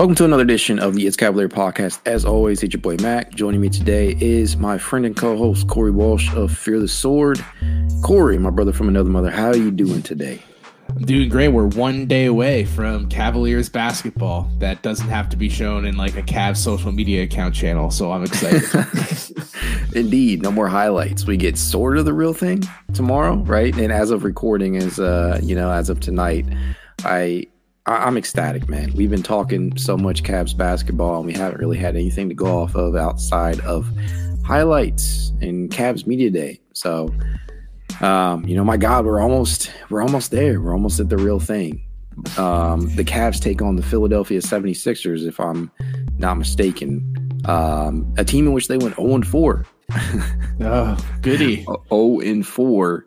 Welcome to another edition of the It's Cavalier podcast. As always, it's your boy Mac. Joining me today is my friend and co-host Corey Walsh of Fear the Sword. Corey, my brother from another mother, how are you doing today? I'm doing great. We're one day away from Cavaliers basketball. That doesn't have to be shown in like a Cavs social media account channel. So I'm excited. Indeed, no more highlights. We get sort of the real thing tomorrow, right? And as of recording, is uh, you know, as of tonight, I I- am ecstatic, man. We've been talking so much Cavs basketball, and we haven't really had anything to go off of outside of highlights and Cavs media day. So, um, you know, my God, we're almost we're almost there. We're almost at the real thing. Um, the Cavs take on the Philadelphia 76ers, if I'm not mistaken. Um, a team in which they went 0 and 4. oh, goody. 0 and 4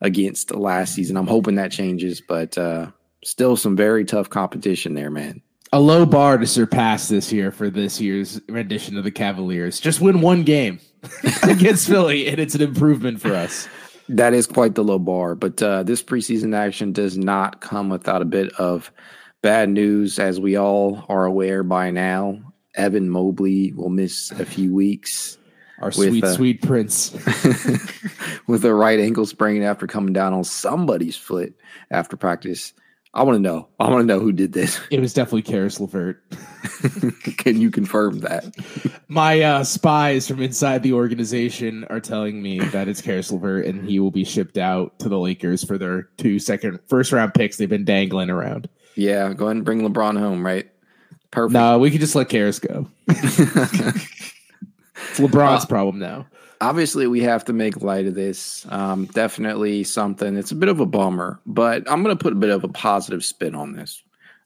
against last season. I'm hoping that changes, but uh, still some very tough competition there, man. A low bar to surpass this year for this year's rendition of the Cavaliers. Just win one game against Philly, and it's an improvement for us. That is quite the low bar, but uh, this preseason action does not come without a bit of bad news, as we all are aware by now. Evan Mobley will miss a few weeks. Our with, sweet, uh, sweet prince. with a right ankle sprain after coming down on somebody's foot after practice. I want to know. I want to know who did this. It was definitely Caris LeVert. Can you confirm that? My uh, spies from inside the organization are telling me that it's Caris LeVert, and he will be shipped out to the Lakers for their two second first round picks they've been dangling around. Yeah, go ahead and bring LeBron home, right? Perfect. No, we could just let Caris go. it's LeBron's uh, problem now obviously we have to make light of this. Um, definitely something. It's a bit of a bummer, but I'm going to put a bit of a positive spin on this,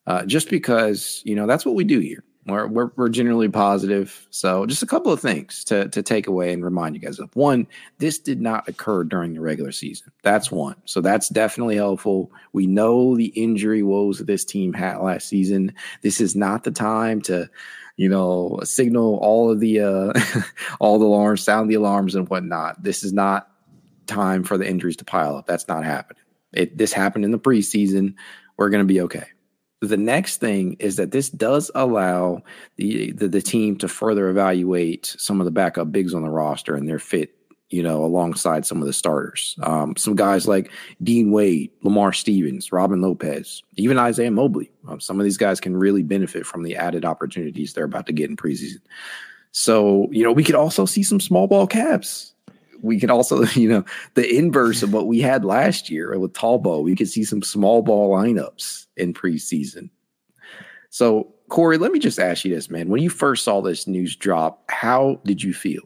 uh, just because you know that's what we do here. We're, we're, we're generally positive. So just a couple of things to to take away and remind you guys of. One, this did not occur during the regular season. That's one. So that's definitely helpful. We know the injury woes that this team had last season. This is not the time to you know, signal all of the uh, all the alarms, sound the alarms and whatnot. This is not time for the injuries to pile up. That's not happening. It this happened in the preseason. We're going to be okay. The next thing is that this does allow the, the the team to further evaluate some of the backup bigs on the roster and their fit you know, alongside some of the starters. Um, some guys like Dean Wade, Lamar Stevens, Robin Lopez, even Isaiah Mobley. Um, some of these guys can really benefit from the added opportunities they're about to get in preseason. So, you know, we could also see some small ball Cavs. We could also, you know, the inverse of what we had last year with tall ball. We could see some small ball lineups in preseason. So, Corey, let me just ask you this, man. When you first saw this news drop, how did you feel?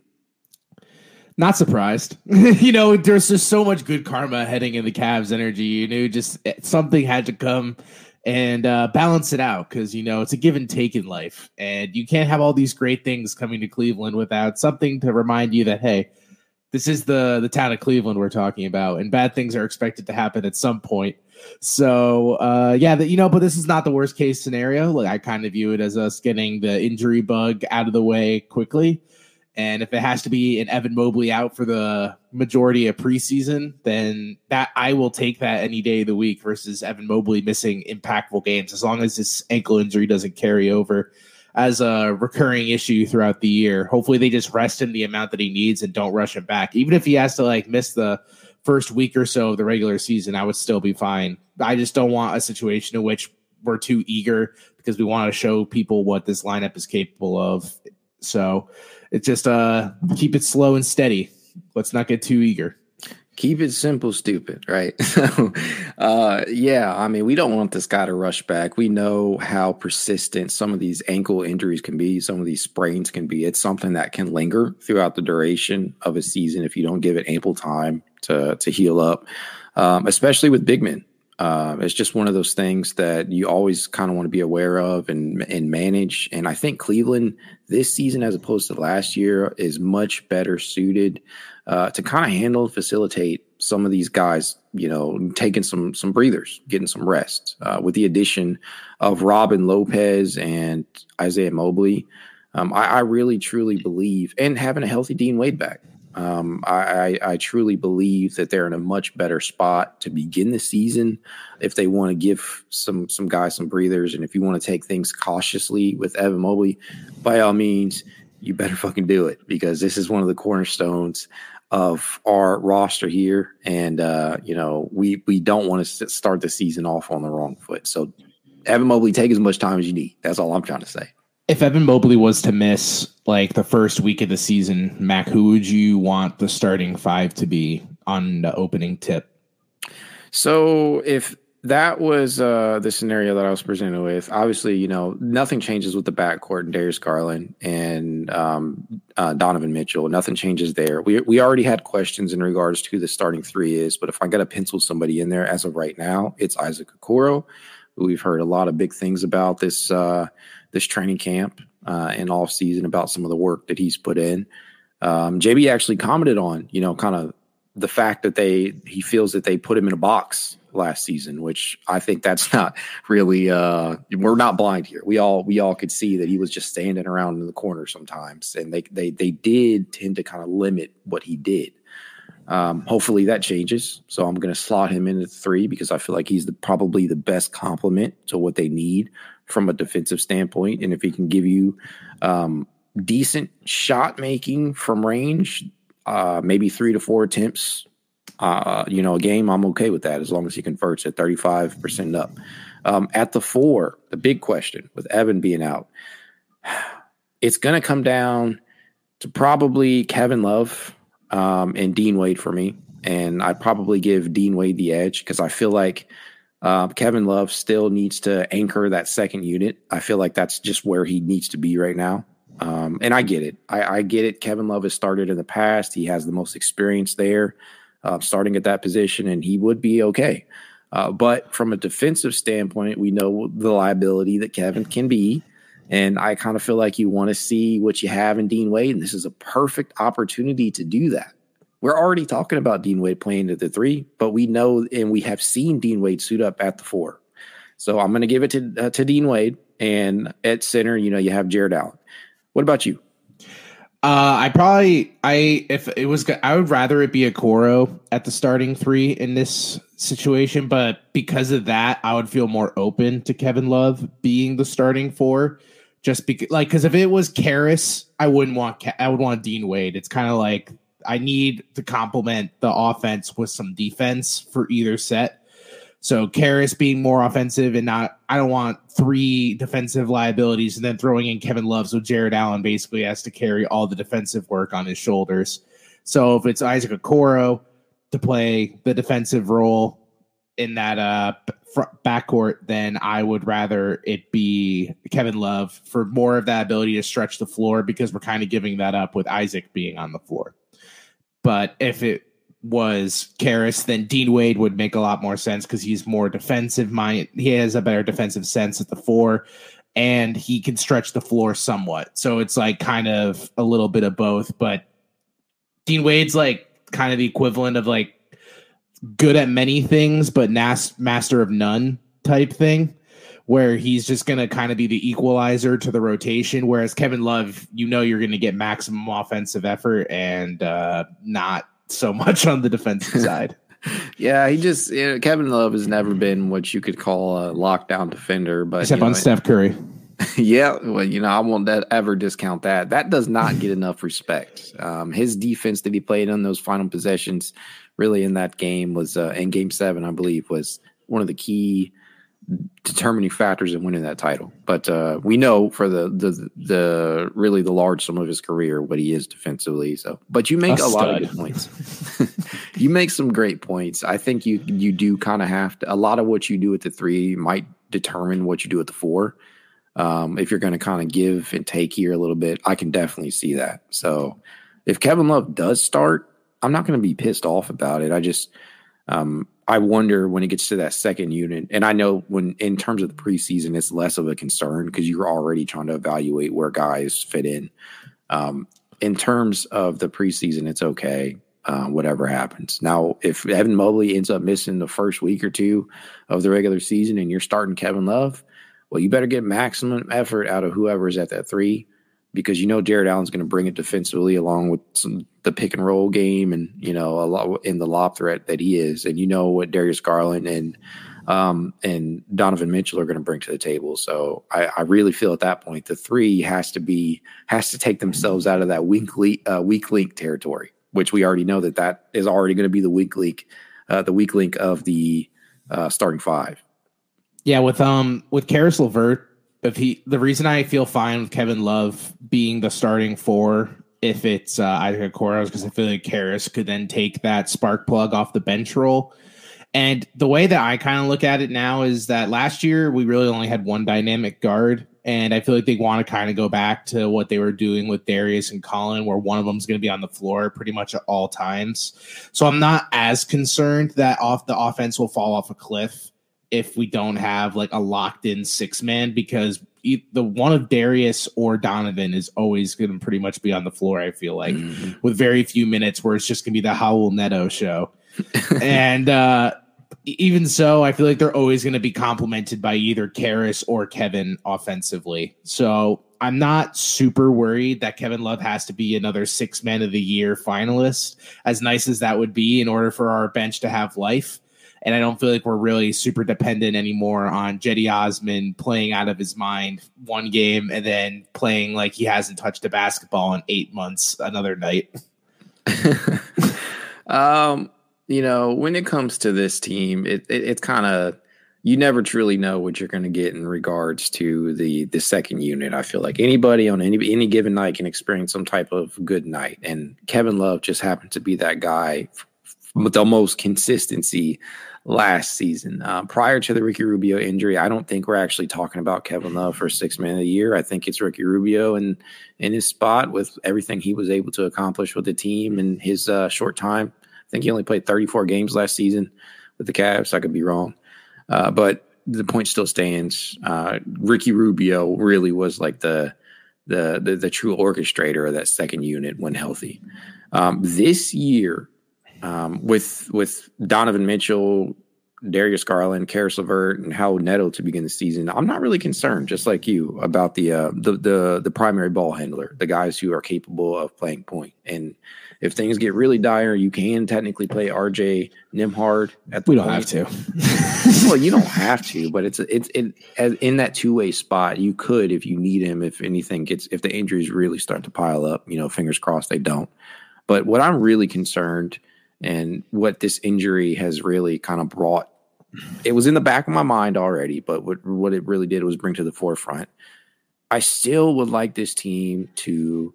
Not surprised. you know, there's just so much good karma heading in the Cavs energy. You knew just eh, something had to come and uh, balance it out because you know it's a give and take in life, and you can't have all these great things coming to Cleveland without something to remind you that hey, this is the the town of Cleveland we're talking about, and bad things are expected to happen at some point. So uh, yeah, that you know, but this is not the worst case scenario. Like I kind of view it as us getting the injury bug out of the way quickly And if it has to be an Evan Mobley out for the majority of preseason, then that I will take that any day of the week versus Evan Mobley missing impactful games, as long as this ankle injury doesn't carry over as a recurring issue throughout the year. Hopefully they just rest him the amount that he needs and don't rush him back. Even if he has to like miss the first week or so of the regular season, I would still be fine. I just don't want a situation in which we're too eager because we want to show people what this lineup is capable of. So it's just uh keep it slow and steady. Let's not get too eager keep it simple, stupid, right? So, uh, yeah, I mean, we don't want this guy to rush back. We know how persistent some of these ankle injuries can be, some of these sprains can be. It's something that can linger throughout the duration of a season if you don't give it ample time to to heal up, um, especially with big men. Uh, it's just one of those things that you always kind of want to be aware of and and manage. And I think Cleveland this season, as opposed to last year, is much better suited uh, to kind of handle and facilitate some of these guys, you know, taking some some breathers, getting some rest. Uh, with the addition of Robin Lopez and Isaiah Mobley, um, I, I, really truly believe, and having a healthy Dean Wade back, um, I, I, truly believe that they're in a much better spot to begin the season if they want to give some some guys some breathers, and if you want to take things cautiously with Evan Mobley, by all means, you better fucking do it because this is one of the cornerstones of our roster here, and uh, you know we we don't want to start the season off on the wrong foot. So, Evan Mobley, take as much time as you need. That's all I'm trying to say. If Evan Mobley was to miss like the first week of the season, Mac, who would you want the starting five to be on the opening tip? So if that was uh, the scenario that I was presented with. Obviously, you know, nothing changes with the backcourt and Darius Garland and um, uh, Donovan Mitchell. Nothing changes there. We we already had questions in regards to who the starting three is, but if I got to pencil somebody in there as of right now, it's Isaac Okoro, we've heard a lot of big things about this uh, this training camp uh, and off season about some of the work that he's put in. Um, JB actually commented on, you know, kind of the fact that they he feels that they put him in a box last season, which I think that's not really uh we're not blind here. We all we all could see that he was just standing around in the corner sometimes. And they they they did tend to kind of limit what he did. Um, hopefully that changes. So I'm going to slot him into three because I feel like he's the, probably the best complement to what they need from a defensive standpoint. And if he can give you um, decent shot making from range, uh, maybe three to four attempts uh, you know, a game, I'm okay with that as long as he converts at 35% up. Um, at the four, the big question with Evan being out, it's going to come down to probably Kevin Love um, and Dean Wade for me. And I'd probably give Dean Wade the edge because I feel like uh, Kevin Love still needs to anchor that second unit. I feel like that's just where he needs to be right now. Um, and I get it. I, I, get it. Kevin Love has started in the past. He has the most experience there uh, starting at that position, and he would be okay. Uh, but from a defensive standpoint, we know the liability that Kevin can be. And I kind of feel like you want to see what you have in Dean Wade. And this is a perfect opportunity to do that. We're already talking about Dean Wade playing at the three, but we know and we have seen Dean Wade suit up at the four. So I'm going to give it to, uh, to Dean Wade. And at center, you know, you have Jarrett Allen. What about you? Uh, I probably I if it was I would rather it be Okoro at the starting three in this situation, but because of that, I would feel more open to Kevin Love being the starting four. Just because, like, because if it was Caris, I wouldn't want I would want Dean Wade. It's kind of like I need to complement the offense with some defense for either set. So Caris being more offensive and not, I don't want three defensive liabilities and then throwing in Kevin Love. So Jarrett Allen basically has to carry all the defensive work on his shoulders. So if it's Isaac Okoro to play the defensive role in that uh backcourt, then I would rather it be Kevin Love for more of that ability to stretch the floor because we're kind of giving that up with Isaac being on the floor. But if it was Caris, then Dean Wade would make a lot more sense because he's more defensive mind. He has a better defensive sense at the four, and he can stretch the floor somewhat. So it's like kind of a little bit of both. But Dean Wade's like kind of the equivalent of like good at many things, but nas- master of none type thing. Where he's just going to kind of be the equalizer to the rotation. Whereas Kevin Love, you know, you're going to get maximum offensive effort and uh, not so much on the defensive side. yeah, he just you know, Kevin Love has never been what you could call a lockdown defender, but except you know, on Steph Curry. yeah, well, you know, I won't that ever discount that. That does not get enough respect. Um, his defense that he played on those final possessions, really in that game was uh, in Game Seven, I believe, was one of the key determining factors in winning that title. But uh, we know for the the the really the large sum of his career what he is defensively. So, but you make a, a lot of good points. you make some great points. I think you you do kind of have to. A lot of what you do at the three might determine what you do at the four. Um, if you're going to kind of give and take here a little bit, I can definitely see that. So, if Kevin Love does start, I'm not going to be pissed off about it. I just um, I wonder when it gets to that second unit, and I know when in terms of the preseason, it's less of a concern because you're already trying to evaluate where guys fit in. Um, in terms of the preseason, it's okay. Uh, whatever happens. Now, if Evan Mobley ends up missing the first week or two of the regular season and you're starting Kevin Love, well, you better get maximum effort out of whoever's at that three because you know Jarrett Allen's going to bring it defensively along with some the pick and roll game and you know a lot in the lob threat that he is, and you know what Darius Garland and um, and Donovan Mitchell are going to bring to the table. So I, I, really feel at that point the three has to be has to take themselves out of that weak link, uh, weak link territory, which we already know that that is already going to be the weak link, uh, the weak link of the uh, starting five. Yeah, with um with Caris LeVert if he the reason I feel fine with Kevin Love being the starting four if it's uh, either Okoro because I feel like Caris could then take that spark plug off the bench role. And the way that I kind of look at it now is that last year we really only had one dynamic guard. And I feel like they want to kind of go back to what they were doing with Darius and Collin, where one of them is going to be on the floor pretty much at all times. So I'm not as concerned that off the offense will fall off a cliff if we don't have like a locked in six man because the one of Darius or Donovan is always going to pretty much be on the floor. I feel like mm-hmm. with very few minutes where it's just going to be the Raul Neto show, and uh, even so, I feel like they're always going to be complemented by either Caris or Kevin offensively. So I'm not super worried that Kevin Love has to be another six man of the year finalist. As nice as that would be, in order for our bench to have life. And I don't feel like we're really super dependent anymore on Cedi Osman playing out of his mind one game and then playing like he hasn't touched a basketball in eight months another night. um, you know, when it comes to this team, it, it it's kind of you never truly know what you're going to get in regards to the the second unit. I feel like anybody on any any given night can experience some type of good night, and Kevin Love just happened to be that guy with the most consistency last season. Uh, prior to the Ricky Rubio injury, I don't think we're actually talking about Kevin Love for six man of the year. I think it's Ricky Rubio and in his spot with everything he was able to accomplish with the team in his uh, short time. I think he only played 34 games last season with the Cavs. I could be wrong, uh, but the point still stands. Uh, Ricky Rubio really was like the, the the the true orchestrator of that second unit when healthy. Um, this year, um, with with Donovan Mitchell, Darius Garland, Caris LeVert, and Raul Neto to begin the season, I'm not really concerned, just like you, about the uh, the the the primary ball handler, the guys who are capable of playing point. And if things get really dire, you can technically play RJ Nembhard at the. We don't point. have to. well, you don't have to, but it's it's it as in that two way spot. You could if you need him. If anything gets if the injuries really start to pile up, you know, fingers crossed they don't. But what I'm really concerned and what this injury has really kind of brought. It was in the back of my mind already, but what what it really did was bring to the forefront. I still would like this team to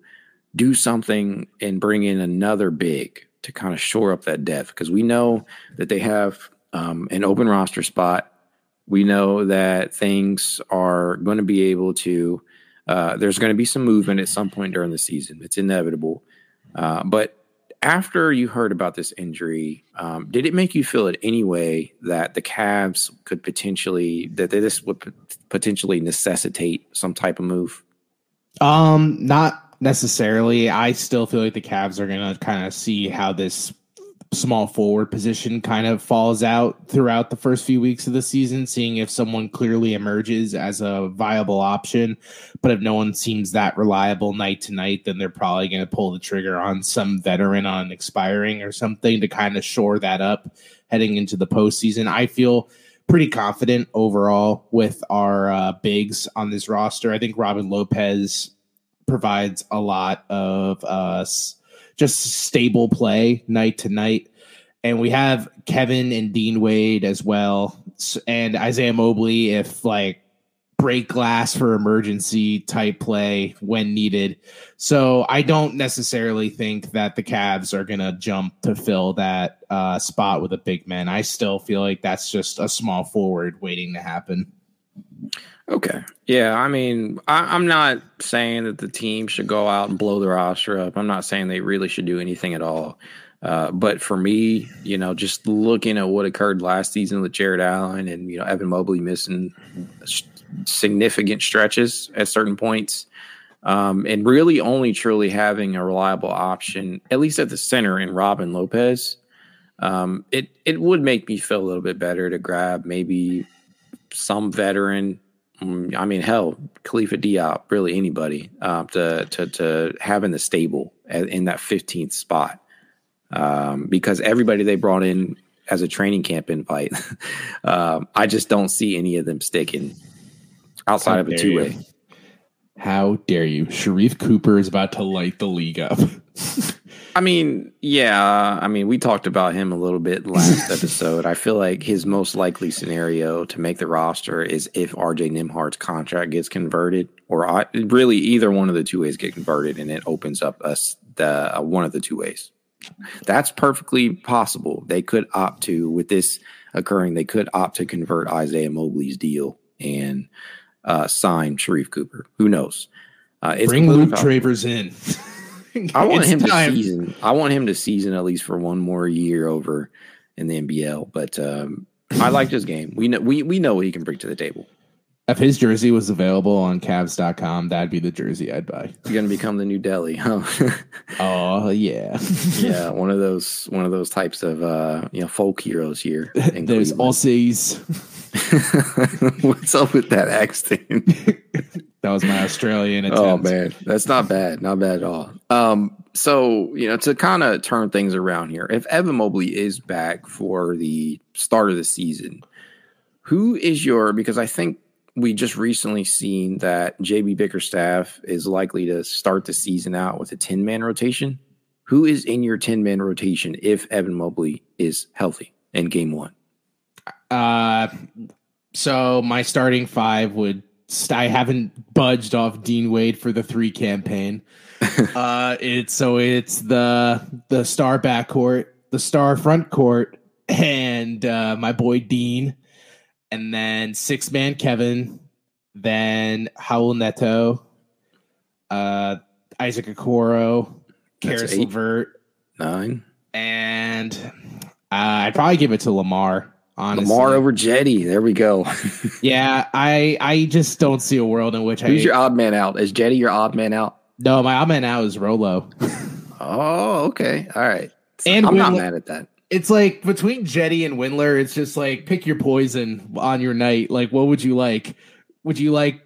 do something and bring in another big to kind of shore up that depth because we know that they have um, an open roster spot. We know that things are going to be able to. Uh, there's going to be some movement at some point during the season. It's inevitable, uh, but after you heard about this injury, um, did it make you feel in any way that the Cavs could potentially that this would potentially necessitate some type of move? Um, not necessarily. I still feel like the Cavs are going to kind of see how this small forward position kind of falls out throughout the first few weeks of the season, seeing if someone clearly emerges as a viable option. But if no one seems that reliable night to night, then they're probably going to pull the trigger on some veteran on expiring or something to kind of shore that up heading into the postseason. I feel pretty confident overall with our uh, bigs on this roster. I think Robin Lopez provides a lot of us. Uh, just stable play night to night. And we have Kevin and Dean Wade as well, and Isaiah Mobley if like break glass for emergency type play when needed. So I don't necessarily think that the Cavs are going to jump to fill that uh, spot with a big man. I still feel like that's just a small forward waiting to happen. Okay. Yeah. I mean, I, am not saying that the team should go out and blow their roster up. I'm not saying they really should do anything at all. Uh, but for me, you know, just looking at what occurred last season with Jarrett Allen and, you know, Evan Mobley missing significant stretches at certain points, um, and really only truly having a reliable option, at least at the center, in Robin Lopez, um, it, it would make me feel a little bit better to grab maybe some veteran I mean, hell, Khalifa Diop, really anybody, uh, to to to have in the stable in that 15th spot, um, because everybody they brought in as a training camp invite, um, I just don't see any of them sticking outside of a two way. How dare you? Sharife Cooper is about to light the league up. I mean, yeah. I mean, we talked about him a little bit last episode. I feel like his most likely scenario to make the roster is if RJ Nembhard's contract gets converted, or I, really either one of the two ways get converted, and it opens up us the uh, one of the two ways. That's perfectly possible. They could opt to, with this occurring, they could opt to convert Isaiah Mobley's deal and uh, sign Sharife Cooper. Who knows? Uh, Bring Luke Travers in. I want him time. to season. I want him to season at least for one more year over in the NBL. But um, I liked his game. We know we we know what he can bring to the table. If his jersey was available on Cavs.com, that'd be the jersey I'd buy. You're gonna become the new Delly, huh? oh yeah, yeah. One of those one of those types of uh, you know folk heroes here. There's Aussies. What's up with that accent? that was my Australian attempt. Oh man, that's not bad, not bad at all. Um, so you know, to kind of turn things around here, if Evan Mobley is back for the start of the season, who is your? Because I think we just recently seen that JB Bickerstaff is likely to start the season out with a ten man rotation. Who is in your ten man rotation if Evan Mobley is healthy in Game One? Uh, so my starting five would. St- I haven't budged off Dean Wade for the three campaign. uh, it's so it's the the star backcourt, the star front court, and uh, my boy Dean, and then six man Kevin, then Raul Neto, uh, Isaac Okoro, Caris LeVert, nine, and uh, I'd probably give it to Lamar. Honestly. Lamar over Cedi. There we go. yeah, I I just don't see a world in which Who's I, your odd man out? Is Cedi your odd man out? No, my odd man out is Rolo. oh, okay. All right. So and I'm Windler, not mad at that. It's like between Cedi and Windler, it's just like pick your poison on your night. Like, what would you like? Would you like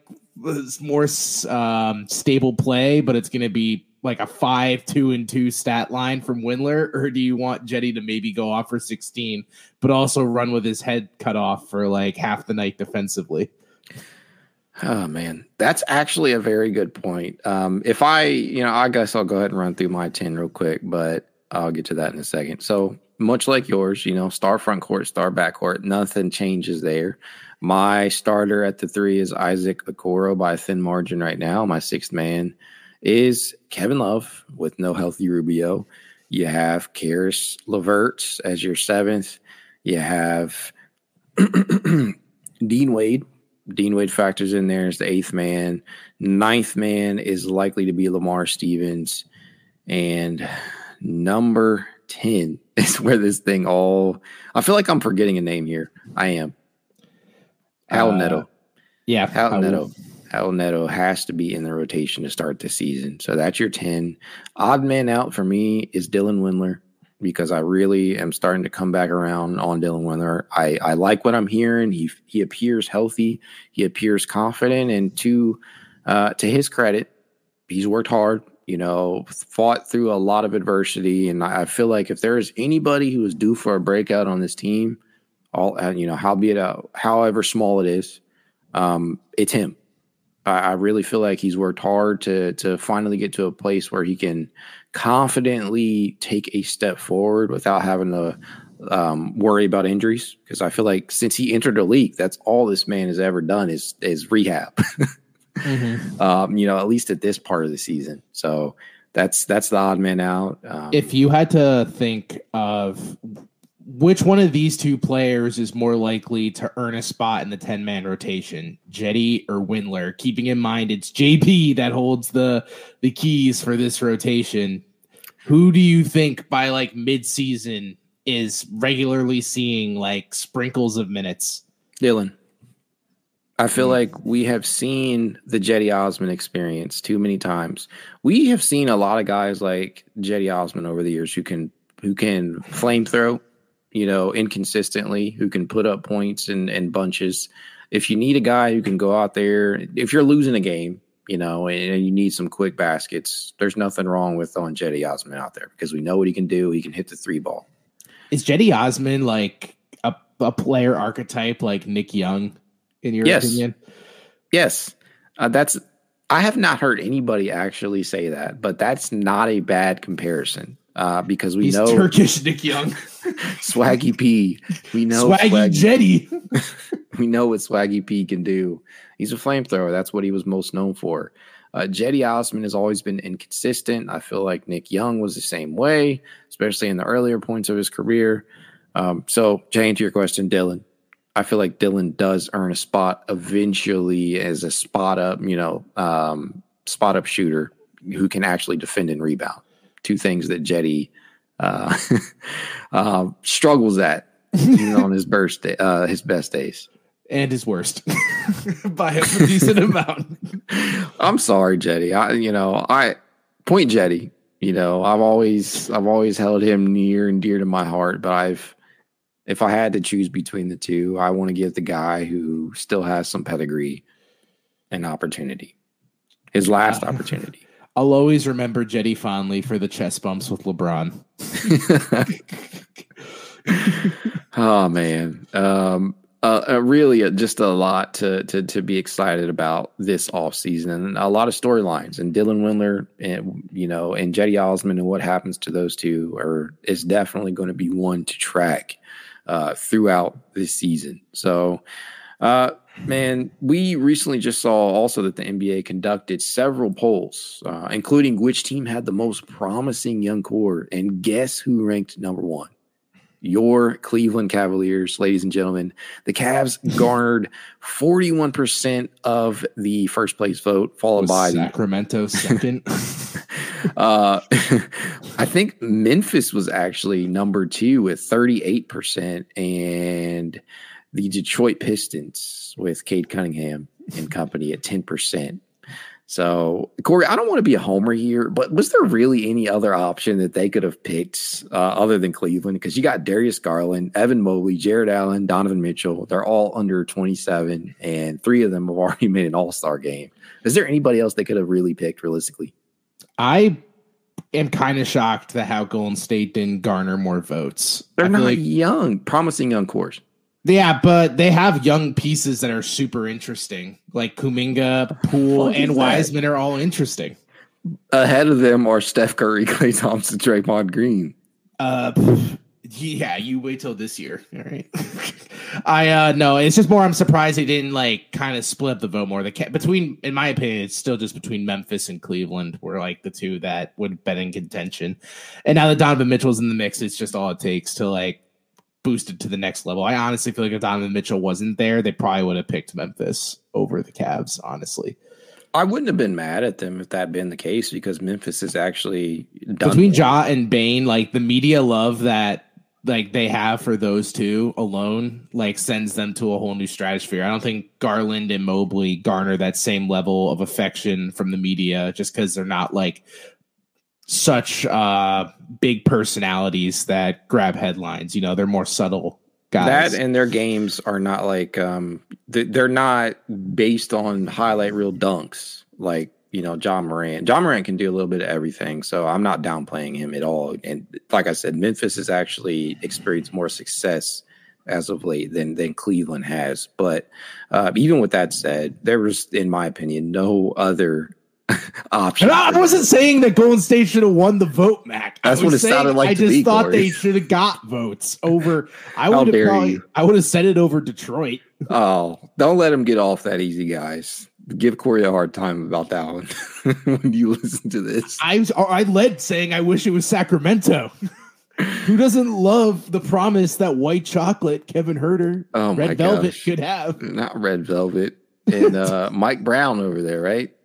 more um, stable play, but it's going to be like a five, two, and two stat line from Windler, or do you want Cedi to maybe go off for 16, but also run with his head cut off for like half the night defensively? Oh man, that's actually a very good point. Um, if I, you know, I guess I'll go ahead and run through my 10 real quick, but I'll get to that in a second. So much like yours, you know, star front court, star back court, nothing changes there. My starter at the three is Isaac Okoro by a thin margin right now. My sixth man is Kevin Love with no healthy Rubio. You have Caris LeVert as your seventh. You have Dean Wade. Dean Wade factors in there as the eighth man. Ninth man is likely to be Lamar Stevens. And number 10 is where this thing all. I feel like I'm forgetting a name here. I am. Al uh, Neto. Yeah. Al Neto. Al Neto has to be in the rotation to start the season. So that's your 10. Odd man out for me is Dylan Windler. because I really am starting to come back around on Dylan Windler. I, I like what I'm hearing. He he appears healthy. He appears confident, and to uh, to his credit, he's worked hard. You know, fought through a lot of adversity, and I feel like if there is anybody who is due for a breakout on this team, all uh, you know, uh, however small it is, um, it's him. I, I really feel like he's worked hard to to finally get to a place where he can confidently take a step forward without having to um, worry about injuries. Because I feel like since he entered the league, that's all this man has ever done is is rehab. mm-hmm. um, you know, at least at this part of the season. So that's that's the odd man out. Um, if you had to think of which one of these two players is more likely to earn a spot in the 10 man rotation, Cedi or Windler? Keeping in mind it's JB that holds the the keys for this rotation. Who do you think by like mid season is regularly seeing like sprinkles of minutes? Dylan. I feel mm like we have seen the Cedi Osman experience too many times. We have seen a lot of guys like Cedi Osman over the years who can who can flame throw you know, inconsistently, who can put up points and, and bunches. If you need a guy who can go out there, if you're losing a game, you know, and you need some quick baskets, there's nothing wrong with throwing Cedi Osman out there because we know what he can do. He can hit the three ball. Is Cedi Osman like a, a player archetype like Nick Young, in your yes. opinion? Yes. Uh, that's I have not heard anybody actually say that, but that's not a bad comparison uh, because we He's know Turkish Nick Young, Swaggy P. We know Swaggy, Swaggy Cedi. we know what Swaggy P can do. He's a flamethrower. That's what he was most known for. Uh, Cedi Osman has always been inconsistent. I feel like Nick Young was the same way, especially in the earlier points of his career. Um, so, Jane, to your question, Dylan, I feel like Dylan does earn a spot eventually as a spot up, you know, um, spot up shooter who can actually defend and rebound two things that Cedi uh, uh, struggles at even on his birthday, uh, his best days, and his worst by a decent amount. I'm sorry, Cedi. I, you know, I point Cedi. You know, I've always, I've always held him near and dear to my heart. But I've, if I had to choose between the two, I want to give the guy who still has some pedigree an opportunity, his last opportunity. I'll always remember Cedi fondly for the chest bumps with LeBron. oh man, um, uh, uh, really, uh, just a lot to, to to be excited about this off season, and a lot of storylines. And Dylan Windler, and you know, and Cedi Osman, and what happens to those two are is definitely going to be one to track uh, throughout this season. So. Uh, Man, we recently just saw also that the NBA conducted several polls, uh, including which team had the most promising young core. And guess who ranked number one? Your Cleveland Cavaliers, ladies and gentlemen. The Cavs garnered 41% of the first place vote, followed Was by Sacramento second. uh, I think Memphis was actually number two with 38%. And the Detroit Pistons with Cade Cunningham and company at 10%. So, Corey, I don't want to be a homer here, but was there really any other option that they could have picked uh, other than Cleveland? Because you got Darius Garland, Evan Mobley, Jarrett Allen, Donovan Mitchell. They're all under 27, and three of them have already made an all star game. Is there anybody else they could have really picked realistically? I am kind of shocked that how Golden State didn't garner more votes. They're not like, young, promising young cores. Yeah, but they have young pieces that are super interesting. Like Kuminga, Poole, and Wiseman are all interesting. Ahead of them are Steph Curry, Klay Thompson, Draymond Green. Uh, yeah, you wait till this year. All right. I uh no, it's just more. I'm surprised they didn't like kind of split up the vote more. The ca- between, in my opinion, it's still just between Memphis and Cleveland were like the two that would have been in contention. And now that Donovan Mitchell's in the mix, it's just all it takes to like boosted to the next level. I honestly feel like if Donovan Mitchell wasn't there, they probably would have picked Memphis over the Cavs, honestly. I wouldn't have been mad at them if that had been the case because Memphis is actually between Ja and Bane, like the media love that like they have for those two alone, like sends them to a whole new stratosphere. I don't think Garland and Mobley garner that same level of affection from the media just because they're not like such uh, big personalities that grab headlines. You know, they're more subtle guys. That and their games are not like um, they're not based on highlight reel dunks like you know Ja Morant. Ja Morant can do a little bit of everything, so I'm not downplaying him at all. And like I said, Memphis has actually experienced more success as of late than than Cleveland has. But uh, even with that said, there was, in my opinion, no other option. I wasn't saying that Golden State should have won the vote, Mac. That's what it sounded like. I just me, thought Corey. they should have got votes over. I would have probably. you. I would have said it over Detroit. Oh, don't let him get off that easy, guys. Give Corey a hard time about that one when you listen to this. I was, I led saying I wish it was Sacramento. Who doesn't love the promise that white chocolate Kevin Huerter Oh Red Velvet gosh. could have? Not Red Velvet and uh, Mike Brown over there, right?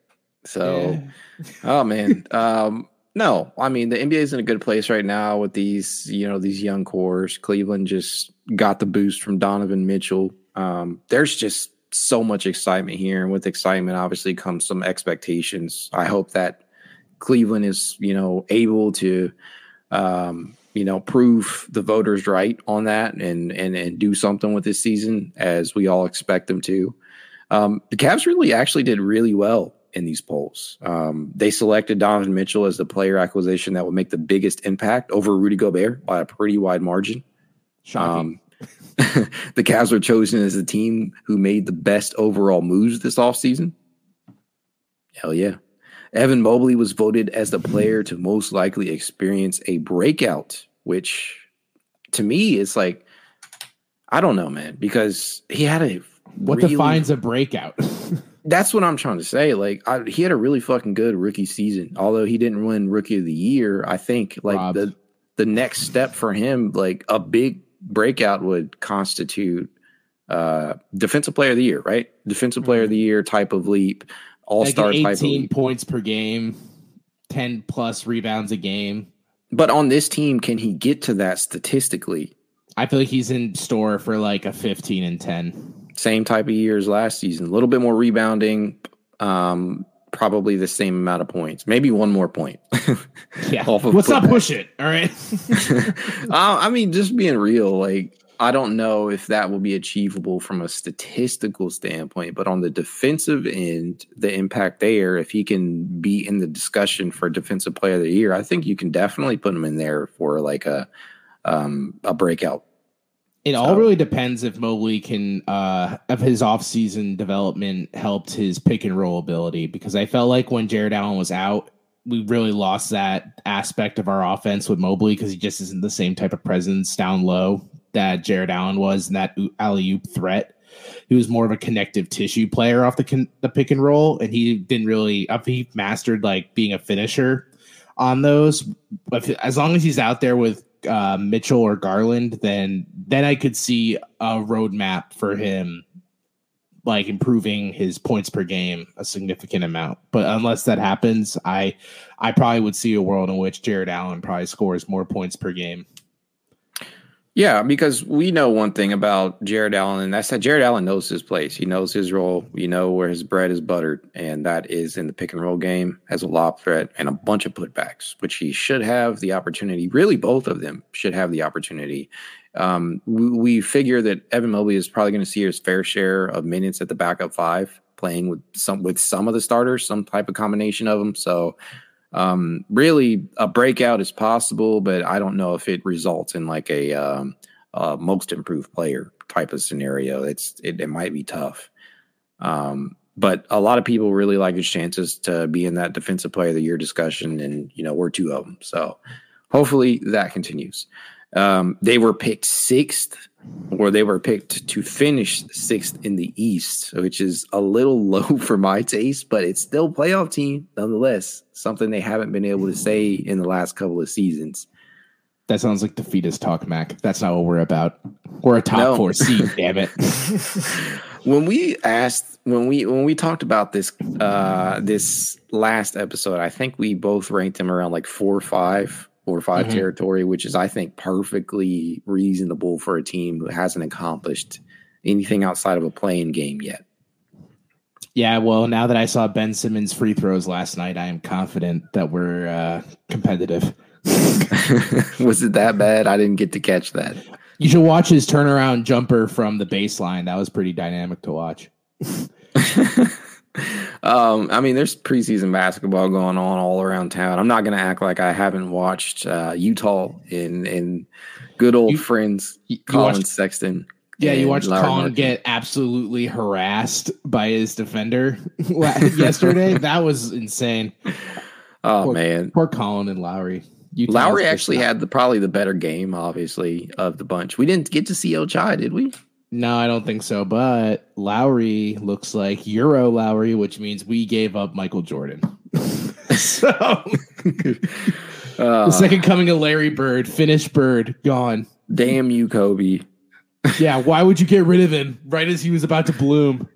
So. Oh man. Um no, I mean the NBA is in a good place right now with these, you know, these young cores. Cleveland just got the boost from Donovan Mitchell. Um, there's just so much excitement here, and with excitement, obviously comes some expectations. I hope that Cleveland is, you know, able to, um, you know, prove the voters right on that, and and and do something with this season as we all expect them to. Um, the Cavs really actually did really well in these polls. Um, they selected Donovan Mitchell as the player acquisition that would make the biggest impact over Rudy Gobert by a pretty wide margin. Shocking. Um, the Cavs were chosen as the team who made the best overall moves this offseason. Hell yeah. Evan Mobley was voted as the player to most likely experience a breakout, which to me is like, I don't know, man, because he had a what really- defines a breakout? that's what I'm trying to say. Like, I, he had a really fucking good rookie season. Although he didn't win Rookie of the Year, I think like Robbed. the the next step for him, like a big breakout, would constitute uh defensive player of the year, right? Defensive player of the year type of leap, all star an type 18 points per game, 10 plus rebounds a game. But on this team, can he get to that statistically? I feel like he's in store for like a 15 and 10. Same type of year as last season. A little bit more rebounding, um, probably the same amount of points, maybe one more point. Yeah. Off of Let's not push it. All right. uh, I mean, just being real, like I don't know if that will be achievable from a statistical standpoint, but on the defensive end, the impact there, if he can be in the discussion for defensive player of the year, I think you can definitely put him in there for like a um a breakout. It all really depends if Mobley can, uh, if his offseason development helped his pick and roll ability. Because I felt like when Jarrett Allen was out, we really lost that aspect of our offense with Mobley because he just isn't the same type of presence down low that Jarrett Allen was and that alley oop threat. He was more of a connective tissue player off the con- the pick and roll, and he didn't really. Up he mastered like being a finisher on those. But if- as long as he's out there with uh, Mitchell or Garland, then then I could see a roadmap for him, like improving his points per game a significant amount. But unless that happens, I I probably would see a world in which Jarrett Allen probably scores more points per game. Yeah, because we know one thing about Jarrett Allen, and that's that Jarrett Allen knows his place. He knows his role. You know where his bread is buttered, and that is in the pick and roll game as a lob threat and a bunch of putbacks, which he should have the opportunity. Really, both of them should have the opportunity. Um, we, we figure that Evan Mobley is probably going to see his fair share of minutes at the backup five, playing with some with some of the starters, some type of combination of them. So um, really a breakout is possible, but I don't know if it results in like a um, uh, most improved player type of scenario. It's it, it might be tough. Um, but a lot of people really like his chances to be in that defensive player of the year discussion, and you know we're two of them. So hopefully that continues. Um, they were picked sixth, or they were picked to finish sixth in the East, which is a little low for my taste, but it's still playoff team nonetheless. Something they haven't been able to say in the last couple of seasons. That sounds like defeatist talk, Mac. That's not what we're about. We're a top No. four seed. damn it. when we asked when we when we talked about this uh this last episode i think we both ranked them around like four or five or 5 Mhm. territory which is i think perfectly reasonable for a team who hasn't accomplished anything outside of a playing game yet Yeah, well, now that I saw Ben Simmons free throws last night, I am confident that we're uh, competitive. Was it that bad? I didn't get to catch that. You should watch his turnaround jumper from the baseline. That was pretty dynamic to watch. um, I mean, there's preseason basketball going on all around town. I'm not going to act like I haven't watched uh, Utah in in good old You- friends You Collin watched, Sexton. yeah, you watched Larry Colin Martin. get absolutely harassed by his defender yesterday. that was insane. Oh Poor- man, Poor Collin and Lauri. Utah's Lauri actually had the probably the better game, obviously, of the bunch. We didn't get to see El Chai, did we? No, I don't think so. But Lauri looks like Euro Lauri, which means we gave up Michael Jordan. so Uh, the second coming of Larry Bird, finished Bird, gone. damn you, Koby. Yeah, why would you get rid of him right as he was about to bloom?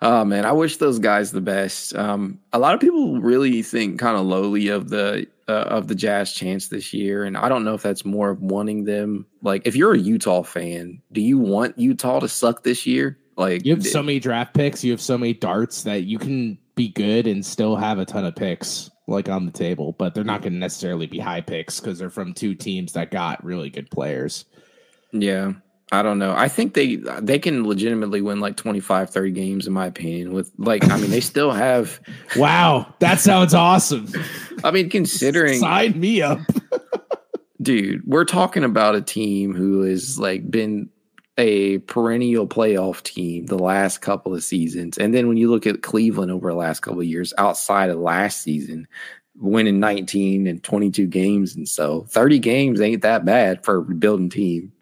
Oh man, I wish those guys the best. Um, a lot of people really think kind of lowly of the uh, of the Jazz chance this year, and I don't know if that's more of wanting them. Like, if you're a Utah fan, do you want Utah to suck this year? Like, You have so many draft picks, you have so many darts that you can be good and still have a ton of picks like on the table, but they're not going to necessarily be high picks because they're from two teams that got really good players. yeah, I don't know. I think they they can legitimately win like 25, 30 games, in my opinion. With like, I mean, they still have. Wow, that sounds awesome. I mean, considering Sign me up. dude, we're talking about a team who has like been a perennial playoff team the last couple of seasons. And then when you look at Cleveland over the last couple of years, outside of last season, winning 19 and 22 games. And so 30 games ain't that bad for a rebuilding team.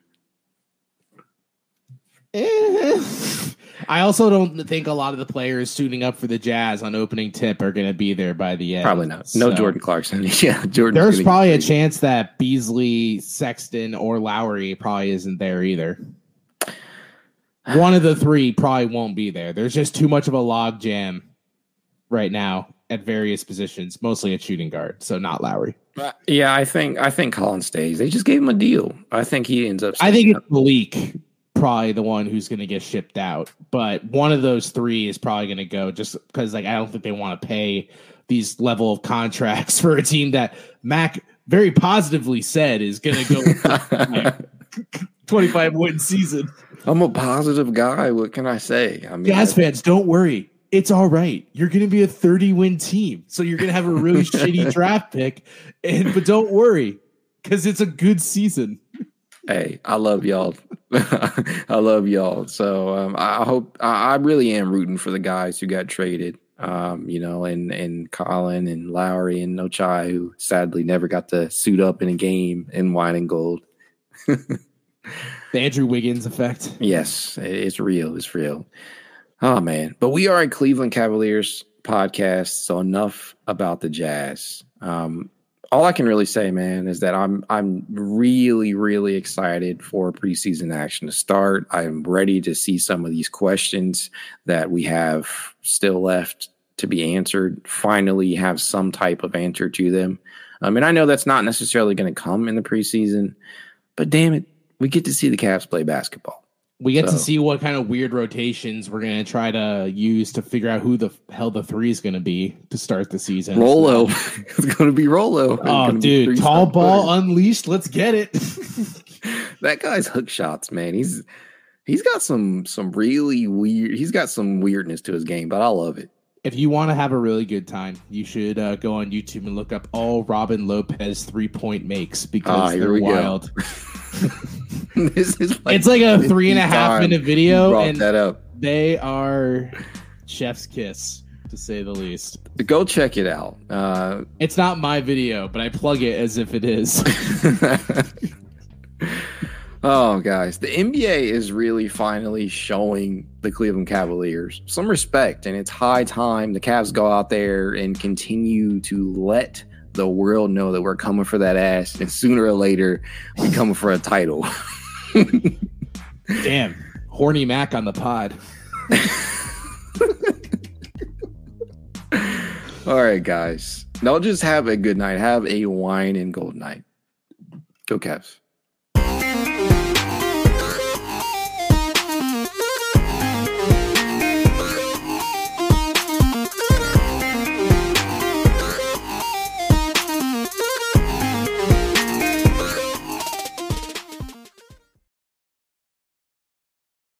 I also don't think a lot of the players suiting up for the Jazz on opening tip are going to be there by the end. Probably not. No So, Jordan Clarkson. yeah, Jordan. There's probably a chance that Beasley, Sexton, or Lauri probably isn't there either. One of the three probably won't be there. There's just too much of a log jam right now at various positions, mostly at shooting guard. So not Lauri. Uh, yeah, I think I think Collin stays. They just gave him a deal. I think he ends up. I think it's Malik, probably the one who's going to get shipped out. But one of those three is probably going to go just because, like, I don't think they want to pay these level of contracts for a team that Mac very positively said is going to go 25 win season. I'm a positive guy. What can I say? I mean, Jazz fans, don't worry. It's all right. You're going to be a 30 win team. So you're going to have a really shitty draft pick. And but don't worry cuz it's a good season. Hey, I love y'all. I love y'all. So um, I hope I, I really am rooting for the guys who got traded. Um, you know, and and Collin and Lauri and Ochai, who sadly never got to suit up in a game in wine and gold. The Andrew Wiggins effect. Yes, it's real. It's real. Oh man, but we are a Cleveland Cavaliers podcast, so enough about the Jazz. Um, all I can really say, man, is that I'm I'm really really excited for preseason action to start. I'm ready to see some of these questions that we have still left to be answered. Finally, have some type of answer to them. Um, and I know that's not necessarily going to come in the preseason, but damn it, we get to see the Cavs play basketball. We get to see what kind of weird rotations we're going to try to use to figure out who the hell the three is going to be to start the season. Rolo. it's going to be Rolo. Oh, dude, tall ball footer. unleashed. Let's get it. that guy's hook shots, man. He's he's got some some really weird. He's got some weirdness to his game, but I love it. If you want to have a really good time, you should uh, go on YouTube and look up all Robin Lopez three point makes because Ah, they're wild. this is it's like a three and a half minute video, and that up. they are chef's kiss to say the least. Go check it out. Uh, It's not my video, but I plug it as if it is. oh, guys, the NBA is really finally showing the Cleveland Cavaliers some respect, and it's high time the Cavs go out there and continue to let the world know that we're coming for that ass, and sooner or later, we coming for a title. Damn, horny Mac on the pod. All right, guys. Don't just have a good night. Have a wine and gold night. Go Cavs.